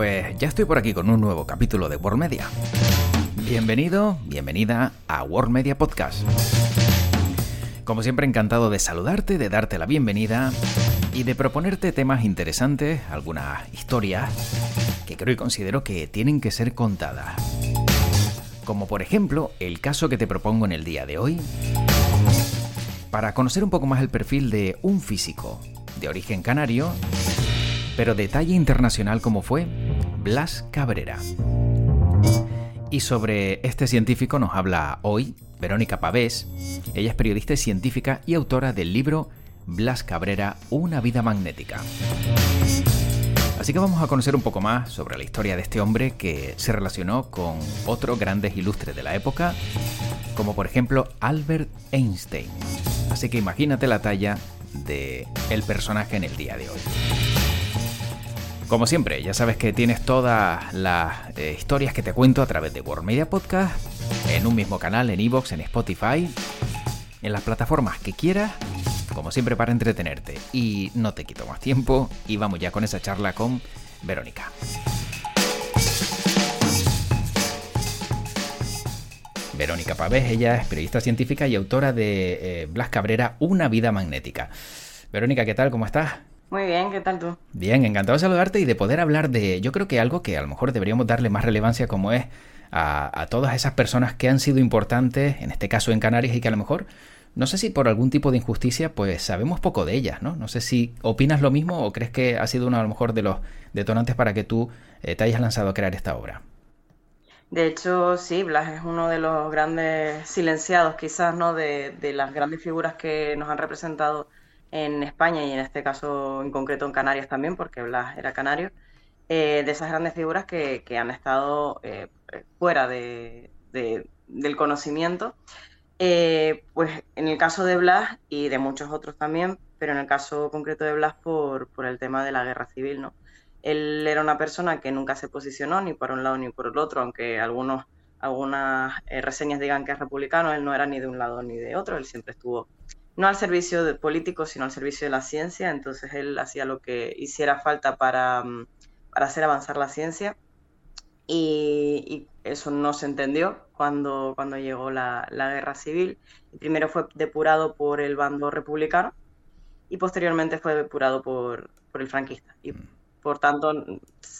Pues ya estoy por aquí con un nuevo capítulo de World Media. Bienvenido, bienvenida a World Media Podcast. Como siempre encantado de saludarte, de darte la bienvenida y de proponerte temas interesantes, algunas historias que creo y considero que tienen que ser contadas. Como por ejemplo el caso que te propongo en el día de hoy, para conocer un poco más el perfil de un físico de origen canario pero de talla internacional como fue Blas Cabrera. Y sobre este científico nos habla hoy Verónica Pavés. Ella es periodista y científica y autora del libro Blas Cabrera, Una vida magnética. Así que vamos a conocer un poco más sobre la historia de este hombre que se relacionó con otros grandes ilustres de la época, como por ejemplo Albert Einstein. Así que imagínate la talla de el personaje en el día de hoy. Como siempre, ya sabes que tienes todas las eh, historias que te cuento a través de World Media Podcast, en un mismo canal, en Evox, en Spotify, en las plataformas que quieras, como siempre para entretenerte. Y no te quito más tiempo y vamos ya con esa charla con Verónica. Verónica Pavés, ella es periodista científica y autora de eh, Blas Cabrera, Una vida magnética. Verónica, ¿qué tal? ¿Cómo estás? Muy bien, ¿qué tal tú? Bien, encantado de saludarte y de poder hablar de, yo creo que algo que a lo mejor deberíamos darle más relevancia como es a, todas esas personas que han sido importantes, en este caso en Canarias, y que a lo mejor, no sé si por algún tipo de injusticia, pues sabemos poco de ellas, ¿no? No sé si opinas lo mismo o crees que ha sido uno a lo mejor de los detonantes para que tú eh, te hayas lanzado a crear esta obra. De hecho, sí, Blas es uno de los grandes silenciados, quizás, ¿no? De, de las grandes figuras que nos han representado en España y en este caso en concreto en Canarias también, porque Blas era canario, eh, de esas grandes figuras que, han estado eh, fuera de, del conocimiento. Eh, pues en el caso de Blas y de muchos otros también, pero en el caso concreto de Blas por, por el tema de la guerra civil, ¿no? Él era una persona que nunca se posicionó ni por un lado ni por el otro, aunque algunas reseñas digan que es republicano, él no era ni de un lado ni de otro, él siempre estuvo no al servicio de políticos, sino al servicio de la ciencia. Entonces él hacía lo que hiciera falta para, mm, hacer avanzar la ciencia. Y, eso no se entendió cuando, cuando llegó la, guerra civil. Primero fue depurado por el bando republicano y posteriormente fue depurado por, el franquista. Y mm. por tanto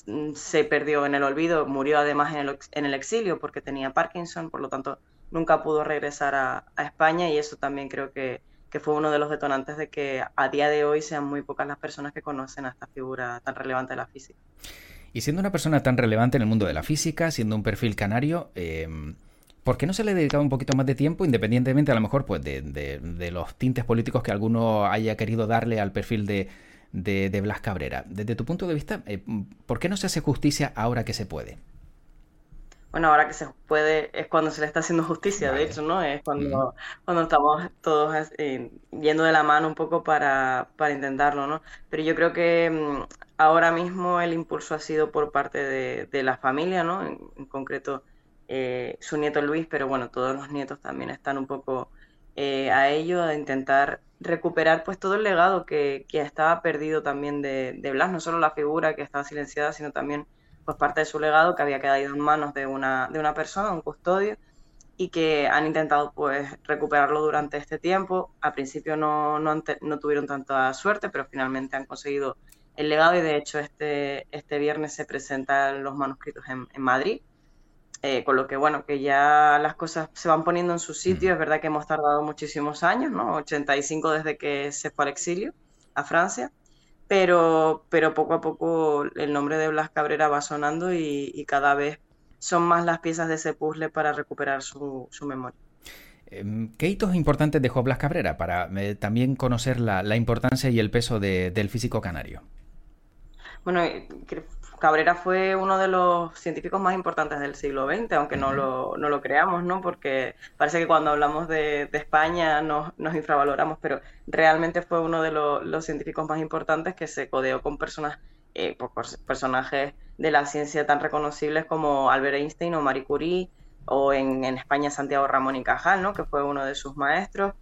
mm, se perdió en el olvido, murió además en el, en el exilio porque tenía Parkinson, por lo tanto nunca pudo regresar a España y eso también creo que, que fue uno de los detonantes de que a día de hoy sean muy pocas las personas que conocen a esta figura tan relevante de la física. Y siendo una persona tan relevante en el mundo de la física, siendo un perfil canario, em, ¿por qué no se le dedicaba un poquito más de tiempo, independientemente a lo mejor pues, de, los tintes políticos que alguno haya querido darle al perfil de, de, Blas Cabrera? Desde tu punto de vista, eh, ¿por qué no se hace justicia ahora que se puede? Bueno, ahora que se puede, es cuando se le está haciendo justicia, de hecho, ¿no? Es cuando, cuando estamos todos eh, yendo de la mano un poco para, para intentarlo, ¿no? Pero yo creo que mm, ahora mismo el impulso ha sido por parte de, de la familia, ¿no? En, concreto, eh, su nieto Luis, pero bueno, todos los nietos también están un poco eh, a ello, a intentar recuperar pues todo el legado que, que estaba perdido también de, de Blas, no solo la figura que estaba silenciada, sino también pues parte de su legado que había quedado en manos de una, de una persona, un custodio, y que han intentado pues recuperarlo durante este tiempo. Al principio no, no, no tuvieron tanta suerte, pero finalmente han conseguido el legado y de hecho este, este viernes se presentan los manuscritos en, en Madrid. Eh, con lo que bueno, que ya las cosas se van poniendo en su sitio. Es verdad que hemos tardado muchísimos años, ¿no? 85 desde que se fue al exilio a Francia pero, pero poco a poco el nombre de Blas Cabrera va sonando y, cada vez son más las piezas de ese puzzle para recuperar su, memoria. Em, ¿Qué hitos importantes dejó Blas Cabrera para eh, también conocer la, importancia y el peso del físico canario? Bueno, eh, Cabrera fue uno de los científicos más importantes del siglo XX, aunque no lo, no lo creamos, ¿no? Porque parece que cuando hablamos de, España nos, infravaloramos, pero realmente fue uno de los científicos más importantes que se codeó con personas, eh, personajes de la ciencia tan reconocibles como Albert Einstein o Marie Curie, o en, España Santiago Ramón y Cajal, ¿no? que fue uno de sus maestros.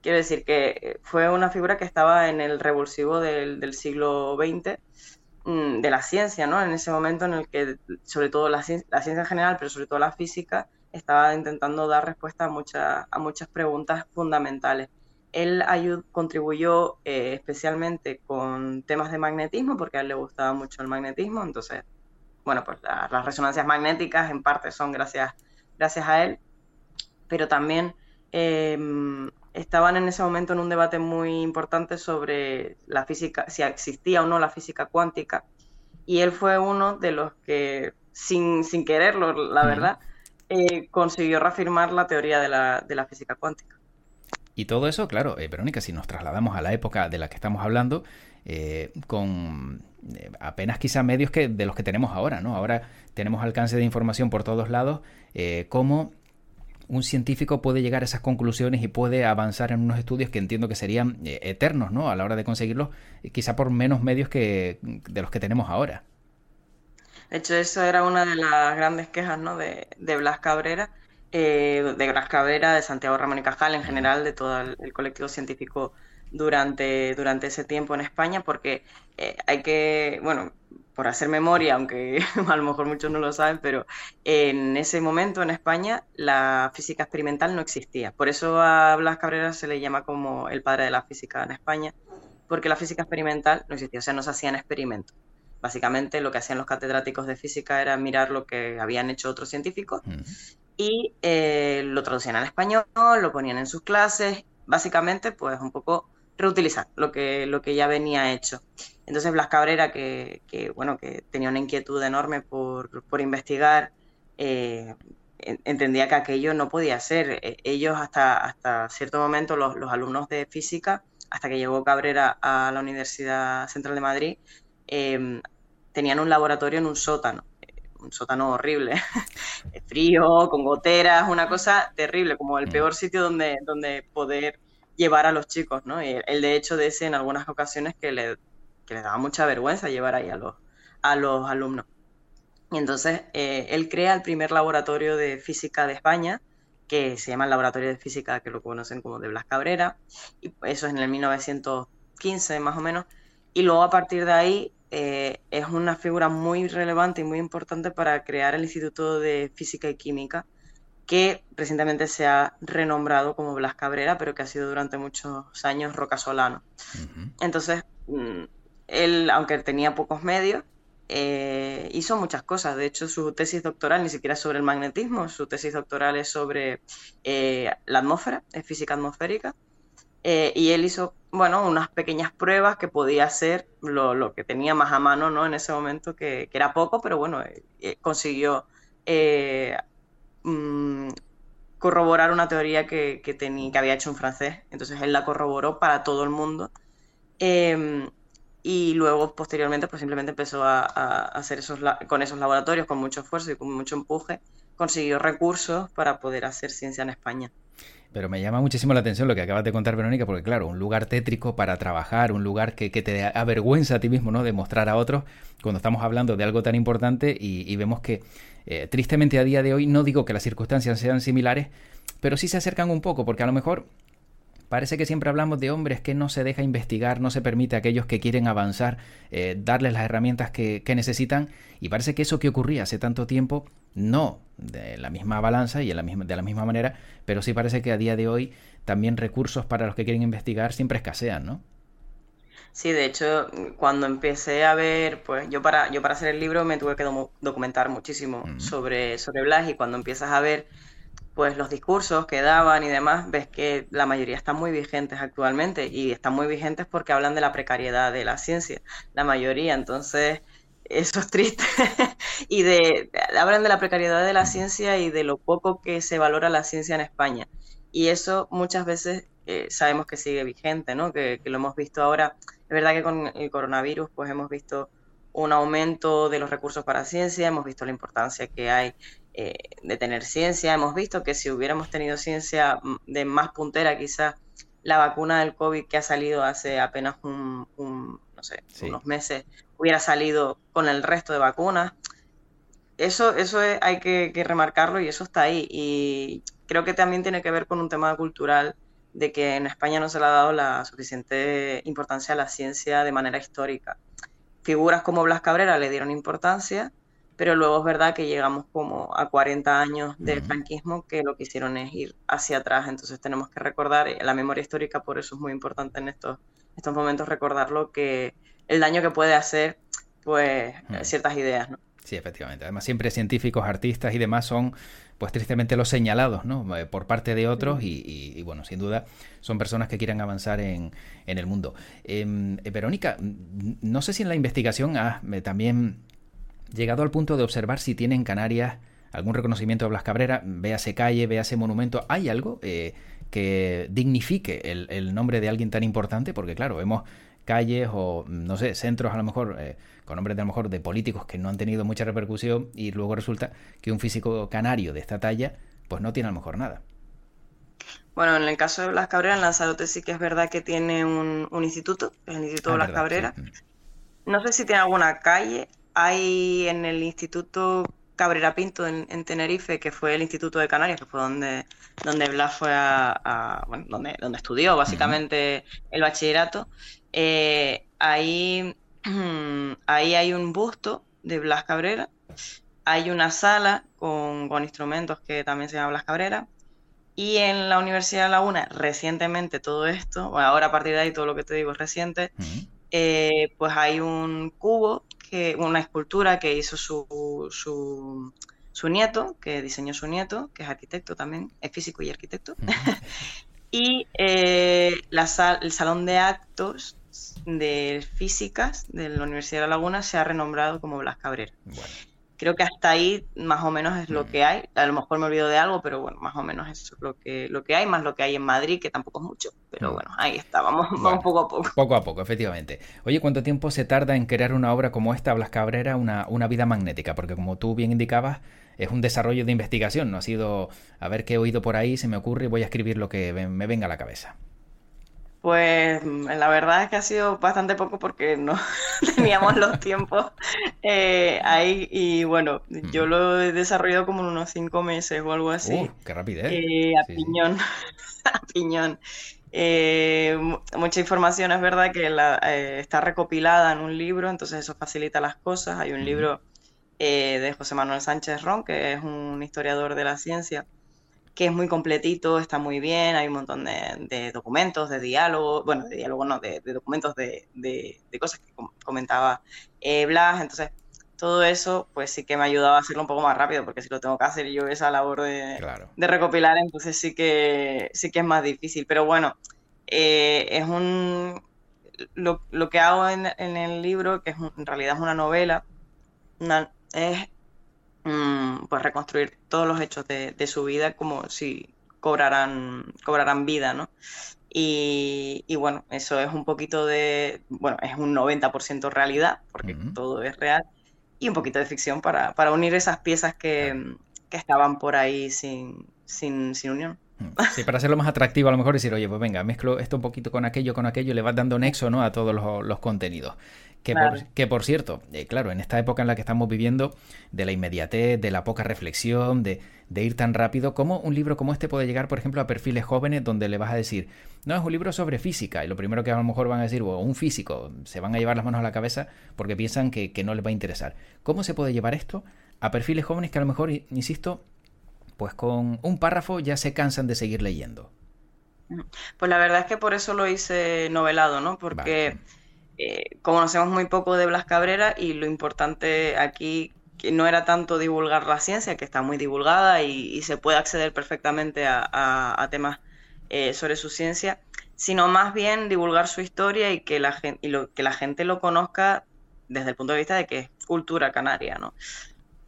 Quiero decir que fue una figura que estaba en el revulsivo del, siglo XX de la ciencia, ¿no? En ese momento en el que, sobre todo la, ciencia en general, pero sobre todo la física, estaba intentando dar respuesta a, muchas a muchas preguntas fundamentales. Él contribuyó eh, especialmente con temas de magnetismo, porque a él le gustaba mucho el magnetismo, entonces, bueno, pues las resonancias magnéticas en parte son gracias gracias a él, pero también em, estaban en ese momento en un debate muy importante sobre la física, si existía o no la física cuántica, y él fue uno de los que, sin, sin quererlo, la verdad, eh, consiguió reafirmar la teoría de la, de la física cuántica. Y todo eso, claro, eh, Verónica, si nos trasladamos a la época de la que estamos hablando, eh, con eh, apenas quizá medios que de los que tenemos ahora, ¿no? Ahora tenemos alcance de información por todos lados, eh, cómo un científico puede llegar a esas conclusiones y puede avanzar en unos estudios que entiendo que serían eh, eternos, ¿no? A la hora de conseguirlos, quizá por menos medios que de los que tenemos ahora. De hecho, eso era una de las grandes quejas, ¿no? De, Blas Cabrera, de Blas Cabrera, de Santiago Ramón y Cajal, en general, de todo el colectivo científico durante, durante ese tiempo en España, porque eh, hay que, bueno, por hacer memoria, aunque a lo mejor muchos no lo saben, pero en ese momento en España la física experimental no existía. Por eso a Blas Cabrera se le llama como el padre de la física en España, porque la física experimental no existía, o sea, no se hacían experimentos. Básicamente lo que hacían los catedráticos de física era mirar lo que habían hecho otros científicos y eh, lo traducían al español, lo ponían en sus clases, básicamente pues un poco reutilizar lo que, lo que ya venía hecho. Entonces Blas Cabrera, que, bueno, que tenía una inquietud enorme por, investigar, eh, entendía que aquello no podía ser. E, ellos hasta, hasta cierto momento, los, alumnos de física, hasta que llegó Cabrera a la Universidad Central de Madrid, em, tenían un laboratorio en un sótano un sótano horrible, frío, con goteras, una cosa terrible, como el mm. peor sitio donde, donde poder llevar a los chicos, ¿no? Y él de hecho ese en algunas ocasiones que le, que le daba mucha vergüenza llevar ahí a los, a los alumnos. Y entonces eh, él crea el primer laboratorio de física de España, que se llama el Laboratorio de Física, que lo conocen como de Blas Cabrera, y eso es en el 1915 más o menos, y luego a partir de ahí eh, es una figura muy relevante y muy importante para crear el Instituto de Física y Química, que recientemente se ha renombrado como Blas Cabrera, pero que ha sido durante muchos años Roca Solano. Entonces, mm, él, aunque tenía pocos medios, eh, hizo muchas cosas. De hecho, su tesis doctoral ni siquiera es sobre el magnetismo, su tesis doctoral es sobre eh, la atmósfera, es física atmosférica. Eh, y él hizo, bueno, unas pequeñas pruebas que podía hacer lo, que tenía más a mano, ¿no? En ese momento, que, que era poco, pero bueno, consiguió Mm, corroborar una teoría que, que, tenía, que había hecho un francés. Entonces él la corroboró para todo el mundo. Y luego, posteriormente, pues simplemente empezó a, hacer esos, con esos laboratorios, con mucho esfuerzo y con mucho empuje, consiguió recursos para poder hacer ciencia en España. Pero me llama muchísimo la atención lo que acabas de contar, Verónica, porque claro, un lugar tétrico para trabajar, un lugar que, te avergüenza a ti mismo, ¿no? De mostrar a otros, cuando estamos hablando de algo tan importante y, vemos que, eh, tristemente a día de hoy, no digo que las circunstancias sean similares, pero sí se acercan un poco, porque a lo mejor Parece que siempre hablamos de hombres que no se deja investigar, no se permite a aquellos que quieren avanzar eh, darles las herramientas que, necesitan y parece que eso que ocurría hace tanto tiempo, no de la misma balanza y de la misma manera, pero sí parece que a día de hoy también recursos para los que quieren investigar siempre escasean, ¿no? Sí, de hecho, cuando empecé a ver, pues yo para, yo para hacer el libro me tuve que documentar muchísimo sobre, sobre Blas y cuando empiezas a ver pues los discursos que daban y demás, ves que la mayoría están muy vigentes actualmente y están muy vigentes porque hablan de la precariedad de la ciencia, la mayoría, entonces eso es triste y de hablan de la precariedad de la ciencia y de lo poco que se valora la ciencia en España. y eso muchas veces eh, sabemos que sigue vigente, ¿no? Que, lo hemos visto ahora. Es verdad que con el coronavirus pues hemos visto un aumento de los recursos para ciencia, hemos visto la importancia que hay eh, de tener ciencia, hemos visto que si hubiéramos tenido ciencia mm, de más puntera, quizás la vacuna del COVID que ha salido hace apenas un, no sé, unos meses, hubiera salido con el resto de vacunas. Eso, eso hay que, que, remarcarlo y eso está ahí. Y creo que también tiene que ver con un tema cultural de que en España no se le ha dado la suficiente importancia a la ciencia de manera histórica. Figuras como Blas Cabrera le dieron importancia, pero luego es verdad que llegamos como a 40 años del franquismo que lo que hicieron es ir hacia atrás, entonces tenemos que recordar la memoria histórica, por eso es muy importante en estos, estos momentos recordarlo, que el daño que puede hacer pues ciertas ideas, ¿no? Sí, efectivamente. Además, siempre científicos, artistas y demás son, pues tristemente, los señalados, ¿no? Eh, por parte de otros y, bueno, sin duda, son personas que quieran avanzar en, en el mundo. Em, eh, Verónica, no sé si en la investigación has eh, también llegado al punto de observar si tiene en Canarias algún reconocimiento de Blas Cabrera, véase calle, véase monumento. ¿Hay algo que dignifique el, el, nombre de alguien tan importante? Porque, claro, vemos calles o, no sé, centros a lo mejor con nombres de a lo mejor de políticos que no han tenido mucha repercusión y luego resulta que un físico canario de esta talla pues no tiene a lo mejor nada. Bueno, en el caso de Blas Cabrera, en Lanzarote sí que es verdad que tiene un, instituto, el Instituto de ah, Blas Cabrera. No sé si tiene alguna calle. Hay en el Instituto Cabrera Pinto en, Tenerife, que fue el Instituto de Canarias, que fue donde, donde Blas fue a, bueno, donde, donde estudió básicamente el bachillerato. Eh, ahí ahí hay un busto de Blas Cabrera, hay una sala con, instrumentos que también se llama Blas Cabrera, y en la Universidad de Laguna, recientemente todo esto, bueno, ahora a partir de ahí todo lo que te digo es reciente, eh, pues hay un cubo, que, una escultura que hizo su, su, nieto, que diseñó su nieto, que es arquitecto también, es físico y arquitecto. y eh, la el salón de actos de físicas de la Universidad de La Laguna se ha renombrado como Blas Cabrera. Creo que hasta ahí más o menos es lo mm. que hay. A lo mejor me olvido de algo, pero bueno, más o menos es lo que, lo que hay, más lo que hay en Madrid, que tampoco es mucho. Pero mm. bueno, ahí está, vamos, poco a poco. Poco a poco, efectivamente. Oye, ¿cuánto tiempo se tarda en crear una obra como esta, Blas Cabrera, una, una vida magnética? Porque como tú bien indicabas, es un desarrollo de investigación, no ha sido a ver qué he oído por ahí, se me ocurre y voy a escribir lo que me venga a la cabeza. Pues la verdad es que ha sido bastante poco porque no teníamos los tiempos eh, ahí y bueno, yo lo he desarrollado como en unos cinco meses o algo así. Uh, ¡Qué rapidez! Eh, a piñón, a piñón. Eh, mucha información es verdad que está recopilada en un libro, entonces eso facilita las cosas. Hay un libro de José Manuel Sánchez Ron, que es un historiador de la ciencia, que es muy completito, está muy bien, hay un montón de, documentos, de diálogo, bueno, de diálogo no, de, documentos de, cosas que comentaba eh, Blas, entonces todo eso pues sí que me ha ayudado a hacerlo un poco más rápido, porque si lo tengo que hacer yo esa labor de, recopilar, entonces sí que, sí que es más difícil, pero bueno, eh, es un... Lo, que hago en, el libro, que es en realidad es una novela, es Mm, pues reconstruir todos los hechos de, su vida como si cobraran, cobraran vida, ¿no? Y, bueno, eso es un poquito de, bueno, es un 90% realidad, porque todo es real, y un poquito de ficción para, unir esas piezas que, estaban por ahí sin, sin, unión. Mm. Sí, para hacerlo más atractivo a lo mejor decir, oye, pues venga, mezclo esto un poquito con aquello, con aquello, le vas dando nexo ¿no? a todos los, los contenidos. Que, por, cierto, eh, claro, en esta época en la que estamos viviendo, de la inmediatez, de la poca reflexión, de, ir tan rápido, ¿cómo un libro como este puede llegar, por ejemplo, a perfiles jóvenes donde le vas a decir, no, es un libro sobre física, y lo primero que a lo mejor van a decir, o un físico, se van a llevar las manos a la cabeza porque piensan que, no les va a interesar. ¿Cómo se puede llevar esto a perfiles jóvenes que a lo mejor, insisto, pues con un párrafo ya se cansan de seguir leyendo? Pues la verdad es que por eso lo hice novelado, ¿no? Porque... Eh, conocemos muy poco de Blas Cabrera y lo importante aquí que no era tanto divulgar la ciencia, que está muy divulgada y, se puede acceder perfectamente a, temas eh, sobre su ciencia, sino más bien divulgar su historia y que la gente, y lo, que la gente lo conozca desde el punto de vista de que es cultura canaria, ¿no?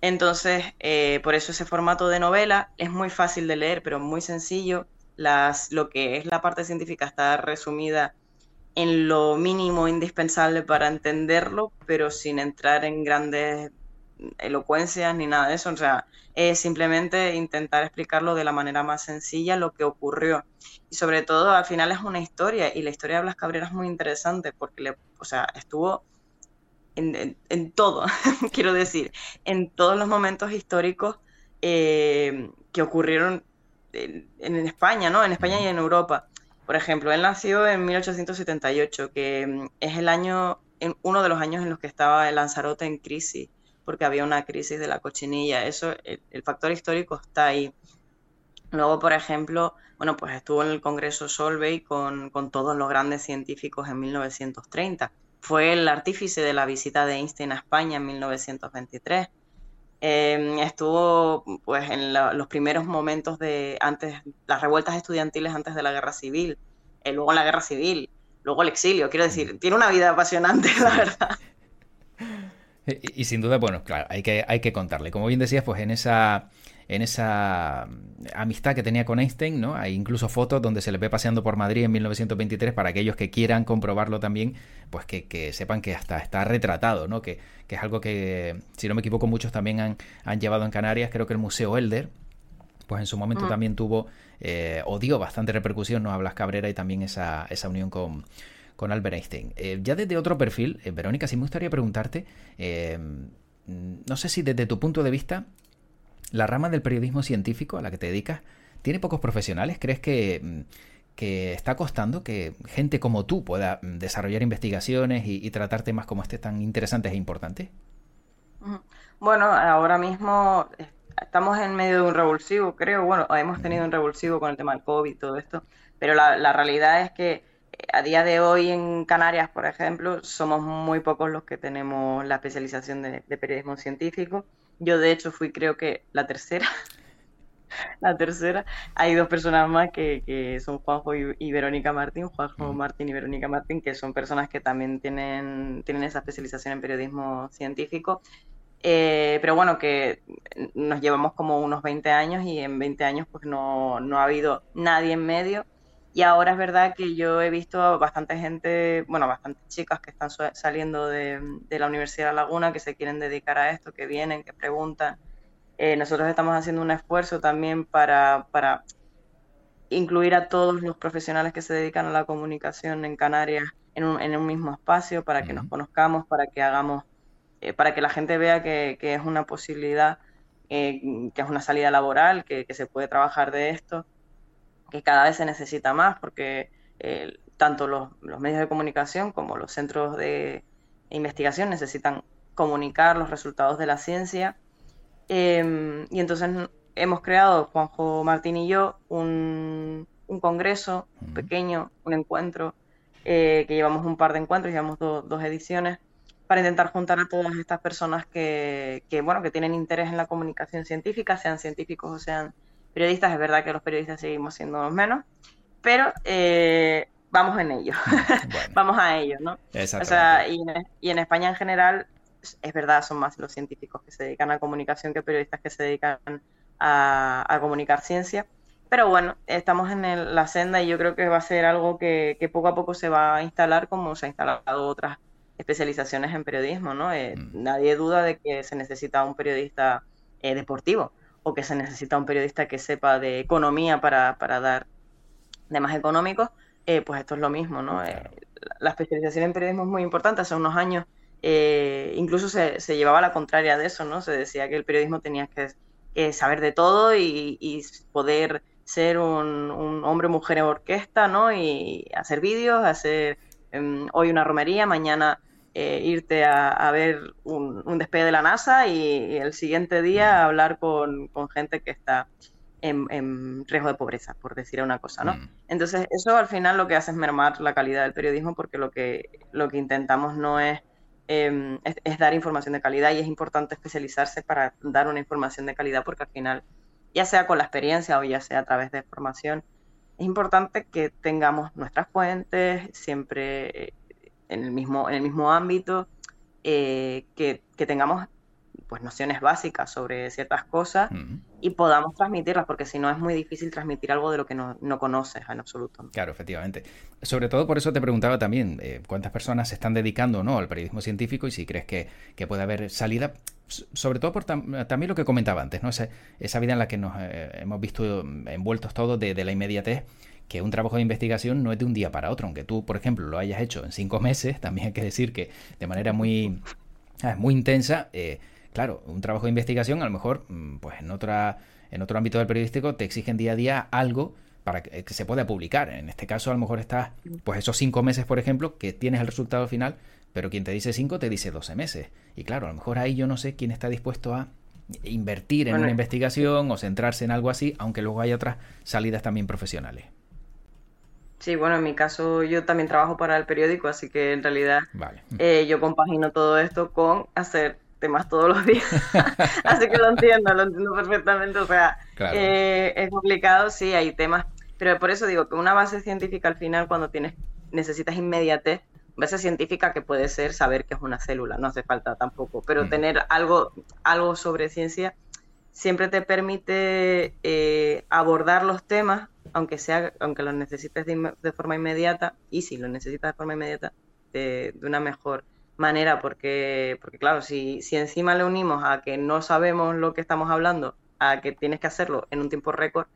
Entonces, eh, por eso ese formato de novela es muy fácil de leer, pero muy sencillo. las, lo que es la parte científica está resumida en lo mínimo indispensable para entenderlo, pero sin entrar en grandes elocuencias ni nada de eso. O sea, es simplemente intentar explicarlo de la manera más sencilla lo que ocurrió. Y sobre todo, al final es una historia, y la historia de Blas Cabrera es muy interesante porque le, o sea, estuvo en, todo, quiero decir, en todos los momentos históricos eh, que ocurrieron en, en, España, ¿no? En España y en Europa. Por ejemplo, él nació en 1878, que mm, es el año, uno de los años en los que estaba el Lanzarote en crisis, porque había una crisis de la cochinilla. Eso, el, factor histórico está ahí. Luego, por ejemplo, bueno, pues estuvo en el Congreso Solvay con, con todos los grandes científicos en 1930. Fue el artífice de la visita de Einstein a España en 1923. Em, estuvo pues en los primeros momentos de antes las revueltas estudiantiles antes de la guerra civil eh, luego la guerra civil luego el exilio quiero decir tiene una vida apasionante la verdad. Y, sin duda bueno claro hay que hay que contarle. Como bien decías pues en esa en esa amistad que tenía con Einstein, ¿no? Hay incluso fotos donde se le ve paseando por Madrid en 1923 para aquellos que quieran comprobarlo también, pues que, sepan que hasta está retratado, ¿no? Que, es algo que, si no me equivoco, muchos también han, llevado en Canarias. Creo que el Museo Elder, pues en su momento mm. también tuvo eh, o dio bastante repercusión, ¿no? A Blas Cabrera y también esa, esa unión con, con Albert Einstein. Eh, ya desde otro perfil, eh, Verónica, sí me gustaría preguntarte, no sé si desde tu punto de vista la rama del periodismo científico a la que te dedicas tiene pocos profesionales. ¿Crees que, mm, que está costando que gente como tú pueda mm, desarrollar investigaciones y, tratar temas como este tan interesantes e importantes? Bueno, ahora mismo estamos en medio de un revulsivo, creo. Bueno, hemos tenido un revulsivo con el tema del COVID y todo esto, pero la, realidad es que a día de hoy en Canarias, por ejemplo, somos muy pocos los que tenemos la especialización de periodismo científico. Yo de hecho fui creo que la tercera. la tercera. Hay dos personas más que, son Juanjo y, Verónica Martín, Juanjo Martín y Verónica Martín, que son personas que también tienen, tienen esa especialización en periodismo científico. Eh, pero bueno, que nos llevamos como unos 20 años y en 20 años pues no, no ha habido nadie en medio y ahora es verdad que yo he visto bastante gente, bueno, bastantes chicas que están saliendo de, la Universidad de Laguna, que se quieren dedicar a esto, que vienen, que preguntan. Eh, nosotros estamos haciendo un esfuerzo también para, para incluir a todos los profesionales que se dedican a la comunicación en Canarias en un, en un mismo espacio, para que nos conozcamos, para que hagamos, eh, para que la gente vea que, que es una posibilidad, eh, que es una salida laboral, que, que se puede trabajar de esto que cada vez se necesita más porque eh, tanto los, medios de comunicación como los centros de investigación necesitan comunicar los resultados de la ciencia. Em, y entonces hemos creado, Juanjo Martín y yo, un, congreso pequeño, un encuentro, eh, que llevamos un par de encuentros, llevamos dos ediciones, para intentar juntar a todas estas personas que, que, bueno, que tienen interés en la comunicación científica, sean científicos o sean periodistas, es verdad que los periodistas seguimos siendo menos, pero eh, vamos en ello, vamos a ello, ¿no? O sea, y en, España en general, es verdad, son más los científicos que se dedican a comunicación que periodistas que se dedican a, comunicar ciencia. Pero bueno, estamos en la senda y yo creo que va a ser algo que, poco a poco se va a instalar como se han instalado otras especializaciones en periodismo, ¿no? Eh, mm. Nadie duda de que se necesita un periodista eh, deportivo o que se necesita un periodista que sepa de economía para, dar temas económicos, eh, pues esto es lo mismo, ¿no? Eh, la especialización en periodismo es muy importante. Hace unos años eh, incluso se, llevaba la contraria de eso, ¿no? Se decía que el periodismo tenía que, saber de todo y, poder ser un, un, hombre, mujer en orquesta, ¿no? Y hacer vídeos, hacer em, hoy una romería, mañana eh, irte a, ver un, despegue de la NASA y, el siguiente día hablar con, gente que está en, riesgo de pobreza, por decir una cosa, ¿no? Mm. Entonces, eso al final lo que hace es mermar la calidad del periodismo porque lo que, lo que intentamos no es, em, es, dar información de calidad y es importante especializarse para dar una información de calidad porque al final, ya sea con la experiencia o ya sea a través de formación, es importante que tengamos nuestras fuentes, siempre en el mismo, en el mismo ámbito, eh, que, tengamos pues nociones básicas sobre ciertas cosas y podamos transmitirlas, porque si no es muy difícil transmitir algo de lo que no, conoces en absoluto. Claro, efectivamente. Sobre todo por eso te preguntaba también eh, cuántas personas se están dedicando ¿no? al periodismo científico y si crees que, puede haber salida, sobre todo por también lo que comentaba antes, ¿no? Esa, esa vida en la que nos eh, hemos visto envueltos todos de, la inmediatez que un trabajo de investigación no es de un día para otro, aunque tú, por ejemplo, lo hayas hecho en cinco meses, también hay que decir que de manera muy, ah, muy intensa, eh, Claro, un trabajo de investigación, a lo mejor, mm, pues en otra, en otro ámbito del periodístico, te exigen día a día algo para que, se pueda publicar. En este caso, a lo mejor estás, pues esos cinco meses, por ejemplo, que tienes el resultado final, pero quien te dice cinco te dice doce meses. Y claro, a lo mejor ahí yo no sé quién está dispuesto a invertir en una investigación o centrarse en algo así, aunque luego hay otras salidas también profesionales. Sí, bueno, en mi caso yo también trabajo para el periódico, así que en realidad eh, yo compagino todo esto con hacer temas todos los días. Así que lo entiendo, lo entiendo perfectamente. O sea, eh, es complicado, sí, hay temas. Pero por eso digo que una base científica al final, cuando tienes necesitas inmediatez, base científica que puede ser saber que es una célula, no hace falta tampoco, pero mm. tener algo, algo sobre ciencia siempre te permite eh, abordar los temas, aunque sea, aunque los necesites de, forma inmediata, y si los necesitas de forma inmediata, de una mejor manera, porque, porque claro, si, si encima le unimos a que no sabemos lo que estamos hablando, a que tienes que hacerlo en un tiempo récord,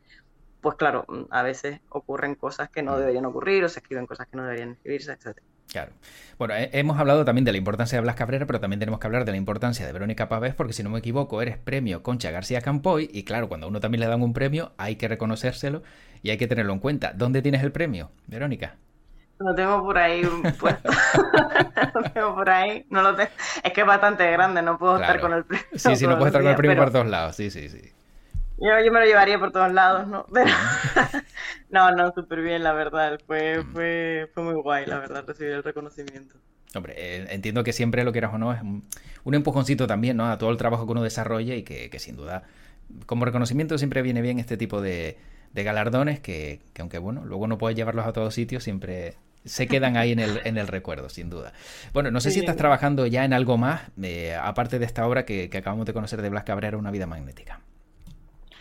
pues claro, a veces ocurren cosas que no mm. deberían ocurrir o se escriben cosas que no deberían escribirse, etc. Claro. Bueno, hemos hablado también de la importancia de Blas Cabrera, pero también tenemos que hablar de la importancia de Verónica Pavés, porque si no me equivoco, eres premio Concha García Campoy, y claro, cuando a uno también le dan un premio, hay que reconocérselo y hay que tenerlo en cuenta. ¿Dónde tienes el premio, Verónica? Lo tengo por ahí puesto. lo tengo por ahí. No lo tengo. Es que es bastante grande, no puedo estar con el premio. Sí, sí, no puedo estar con el premio por todos lados. Sí, sí, sí. Yo, yo, me lo llevaría por todos lados, ¿no? no, no, súper bien, la verdad. Fue, fue, fue muy guay, la verdad, recibir el reconocimiento. Hombre, eh, entiendo que siempre lo quieras o no es un, empujoncito también, ¿no? A todo el trabajo que uno desarrolla y que, que sin duda, como reconocimiento siempre viene bien este tipo de, de galardones que, que, aunque bueno, luego no puedes llevarlos a todos sitios, siempre, se quedan ahí en el, en el recuerdo, sin duda. Bueno, no sé si estás trabajando ya en algo más, eh, aparte de esta obra que, acabamos de conocer de Blas Cabrera, Una vida magnética.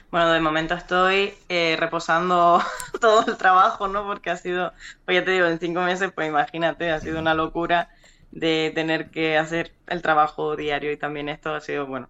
Bueno, de momento estoy eh, reposando todo el trabajo, ¿no? Porque ha sido, pues ya te digo, en cinco meses, pues imagínate, ha sido una locura de tener que hacer el trabajo diario y también esto ha sido, bueno,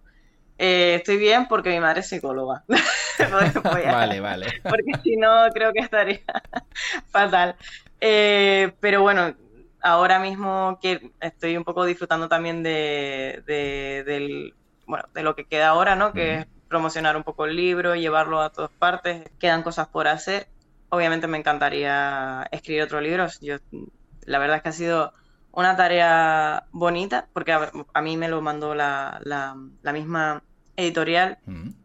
eh, estoy bien porque mi madre es psicóloga. vale, vale. Porque si no, creo que estaría fatal. Eh, pero bueno, ahora mismo que estoy un poco disfrutando también de, del, bueno, de lo que queda ahora, ¿no? Que es promocionar un poco el libro, llevarlo a todas partes. Quedan cosas por hacer. Obviamente me encantaría escribir otros libros. Yo, la verdad es que ha sido una tarea bonita, porque a, mí me lo mandó la, la, misma editorial,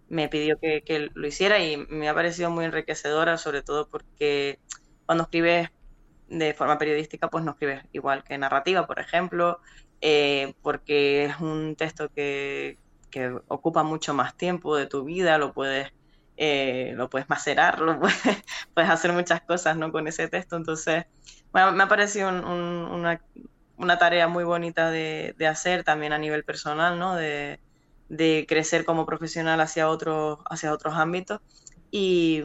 me pidió que, que, lo hiciera y me ha parecido muy enriquecedora, sobre todo porque cuando escribes de forma periodística, pues no escribes igual que narrativa, por ejemplo, eh, porque es un texto que, ocupa mucho más tiempo de tu vida, lo puedes, eh, lo puedes macerar, lo puedes, hacer muchas cosas ¿no? con ese texto. Entonces, bueno, me ha parecido una, una, tarea muy bonita de, de, hacer también a nivel personal, ¿no? de, de crecer como profesional hacia otros, hacia otros ámbitos. Y,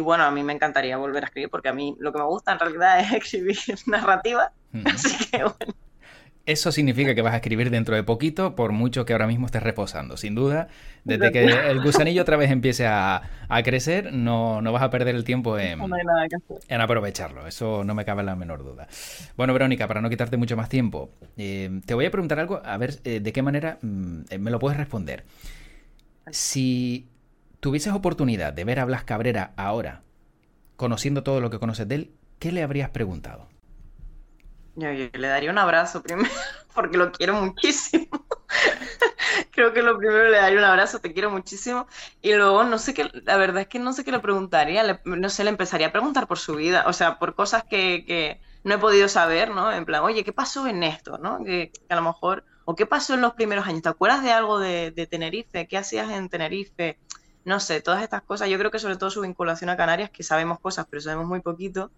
bueno, a mí me encantaría volver a escribir porque a mí lo que me gusta en realidad es escribir narrativa. Así que bueno. Eso significa que vas a escribir dentro de poquito, por mucho que ahora mismo estés reposando. Sin duda, desde que el gusanillo otra vez empiece a, crecer, no, no, vas a perder el tiempo en, en, aprovecharlo. Eso no me cabe la menor duda. Bueno, Verónica, para no quitarte mucho más tiempo, eh, te voy a preguntar algo, a ver eh, de qué manera mm, eh, me lo puedes responder. Si tuvieses oportunidad de ver a Blas Cabrera ahora, conociendo todo lo que conoces de él, ¿qué le habrías preguntado? Yo, le daría un abrazo primero, porque lo quiero muchísimo. Creo que lo primero le daría un abrazo, te quiero muchísimo. Y luego, no sé qué, la verdad es que no sé qué le preguntaría, no sé, le empezaría a preguntar por su vida, o sea, por cosas que, no he podido saber, ¿no? En plan, oye, ¿qué pasó en esto, ¿no? Que, a lo mejor, o qué pasó en los primeros años, ¿te acuerdas de algo de, de Tenerife? ¿Qué hacías en Tenerife? no sé, todas estas cosas. Yo creo que sobre todo su vinculación a Canarias, que sabemos cosas, pero sabemos muy poquito,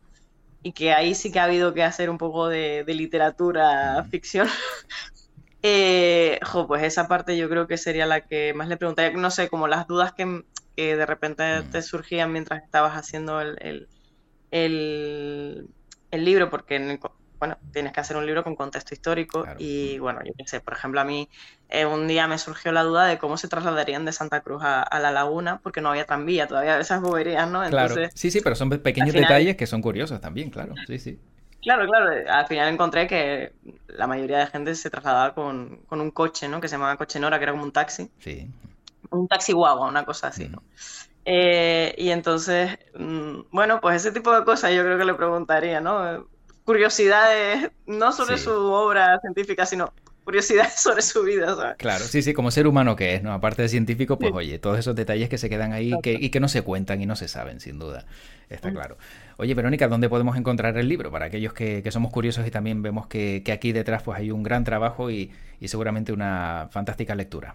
y que ahí sí que ha habido que hacer un poco de, literatura, ficción. eh, pues esa parte yo creo que sería la que más le preguntaría, no sé, como las dudas que, que de repente te surgían mientras estabas haciendo el, el, libro, porque bueno, tienes que hacer un libro con contexto histórico y bueno, yo qué sé, por ejemplo, a mí eh, un día me surgió la duda de cómo se trasladarían de Santa Cruz a, la laguna porque no había tranvía, todavía esas boberías, ¿no? Entonces, claro, sí, sí, pero son pequeños detalles que son curiosos también, claro, sí, sí. Claro, claro, al final encontré que la mayoría de gente se trasladaba con, un coche, ¿no? Que se llamaba Coche Nora, que era como un taxi. Sí. Un taxi guagua, una cosa así, ¿no? Eh, y entonces, mm, bueno, pues ese tipo de cosas yo creo que le preguntaría, ¿no? Curiosidades, no sobre su obra científica, sino curiosidades sobre su vida, ¿sabes? Claro, sí, sí, como ser humano que es, ¿no? Aparte de científico, pues oye, todos esos detalles que se quedan ahí y que no se cuentan y no se saben, sin duda, está mm. claro. Oye, Verónica, ¿dónde podemos encontrar el libro? Para aquellos que, somos curiosos y también vemos que, aquí detrás pues hay un gran trabajo y seguramente una fantástica lectura.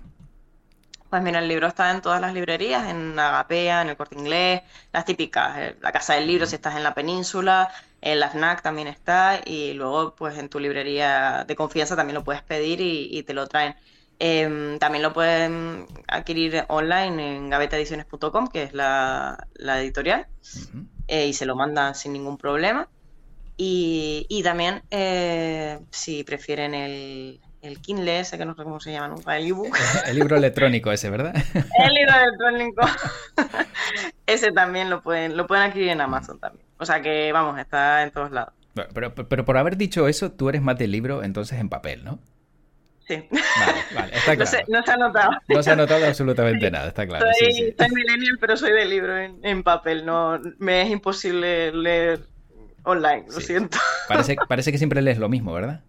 Pues mira, el libro está en todas las librerías, en Agapea, en el Corte Inglés, las típicas, eh, la Casa del Libro si estás en la península, en la FNAC también está y luego pues en tu librería de confianza también lo puedes pedir y, te lo traen. Em, también lo pueden adquirir online en gavetaediciones.com, que es la, editorial, eh, y se lo mandan sin ningún problema. Y, también, eh, si prefieren el, el Kindle ese, que no sé cómo se llama nunca, el ebook. El libro electrónico ese, ¿verdad? El libro electrónico. ese también lo pueden, lo pueden adquirir en Amazon también. O sea que, vamos, está en todos lados. Pero, pero, por haber dicho eso, tú eres más del libro entonces en papel, ¿no? Sí. Vale, vale, está claro. No se, ha notado. No se ha notado absolutamente nada, está claro. Soy, sí, millennial, pero soy de libro en, papel. No, me es imposible leer online, lo siento. Parece, parece que siempre lees lo mismo, ¿verdad?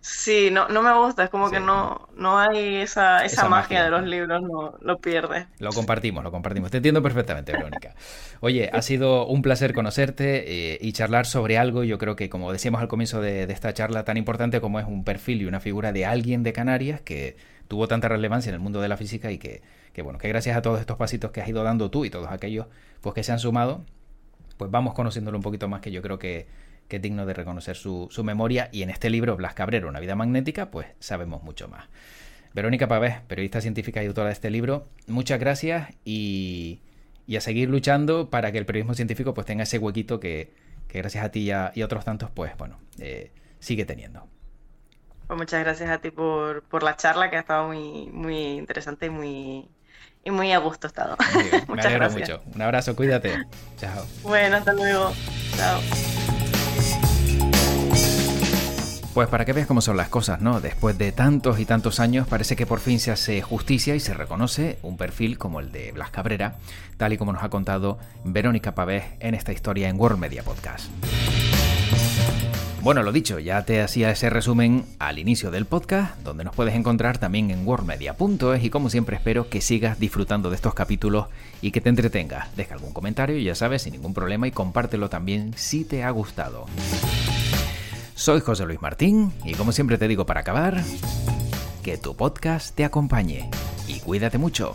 Sí, no, no me gusta, es como que no, no hay esa, esa, magia, de los libros, no lo pierdes. Lo compartimos, lo compartimos. Te entiendo perfectamente, Verónica. Oye, ha sido un placer conocerte eh, y charlar sobre algo. Yo creo que, como decíamos al comienzo de, esta charla, tan importante como es un perfil y una figura de alguien de Canarias que tuvo tanta relevancia en el mundo de la física y que, que bueno, que gracias a todos estos pasitos que has ido dando tú y todos aquellos pues que se han sumado, pues vamos conociéndolo un poquito más que yo creo que que es digno de reconocer su, memoria. Y en este libro, Blas Cabrero, Una vida magnética, pues sabemos mucho más. Verónica Pavés, periodista científica y autora de este libro, muchas gracias y, a seguir luchando para que el periodismo científico pues tenga ese huequito que, gracias a ti y a, otros tantos, pues bueno, eh, sigue teniendo. Pues muchas gracias a ti por, la charla que ha estado muy, muy interesante y muy, y muy a gusto estado. me alegro mucho. Un abrazo, cuídate. Chao. Bueno, hasta luego. Chao. Pues para que veas cómo son las cosas, ¿no? Después de tantos y tantos años parece que por fin se hace justicia y se reconoce un perfil como el de Blas Cabrera, tal y como nos ha contado Verónica Pavés en esta historia en World Media Podcast. Bueno, lo dicho, ya te hacía ese resumen al inicio del podcast, donde nos puedes encontrar también en worldmedia.es y como siempre espero que sigas disfrutando de estos capítulos y que te entretengas. Deja algún comentario, ya sabes, sin ningún problema y compártelo también si te ha gustado. Soy José Luis Martín y como siempre te digo para acabar, que tu podcast te acompañe y cuídate mucho.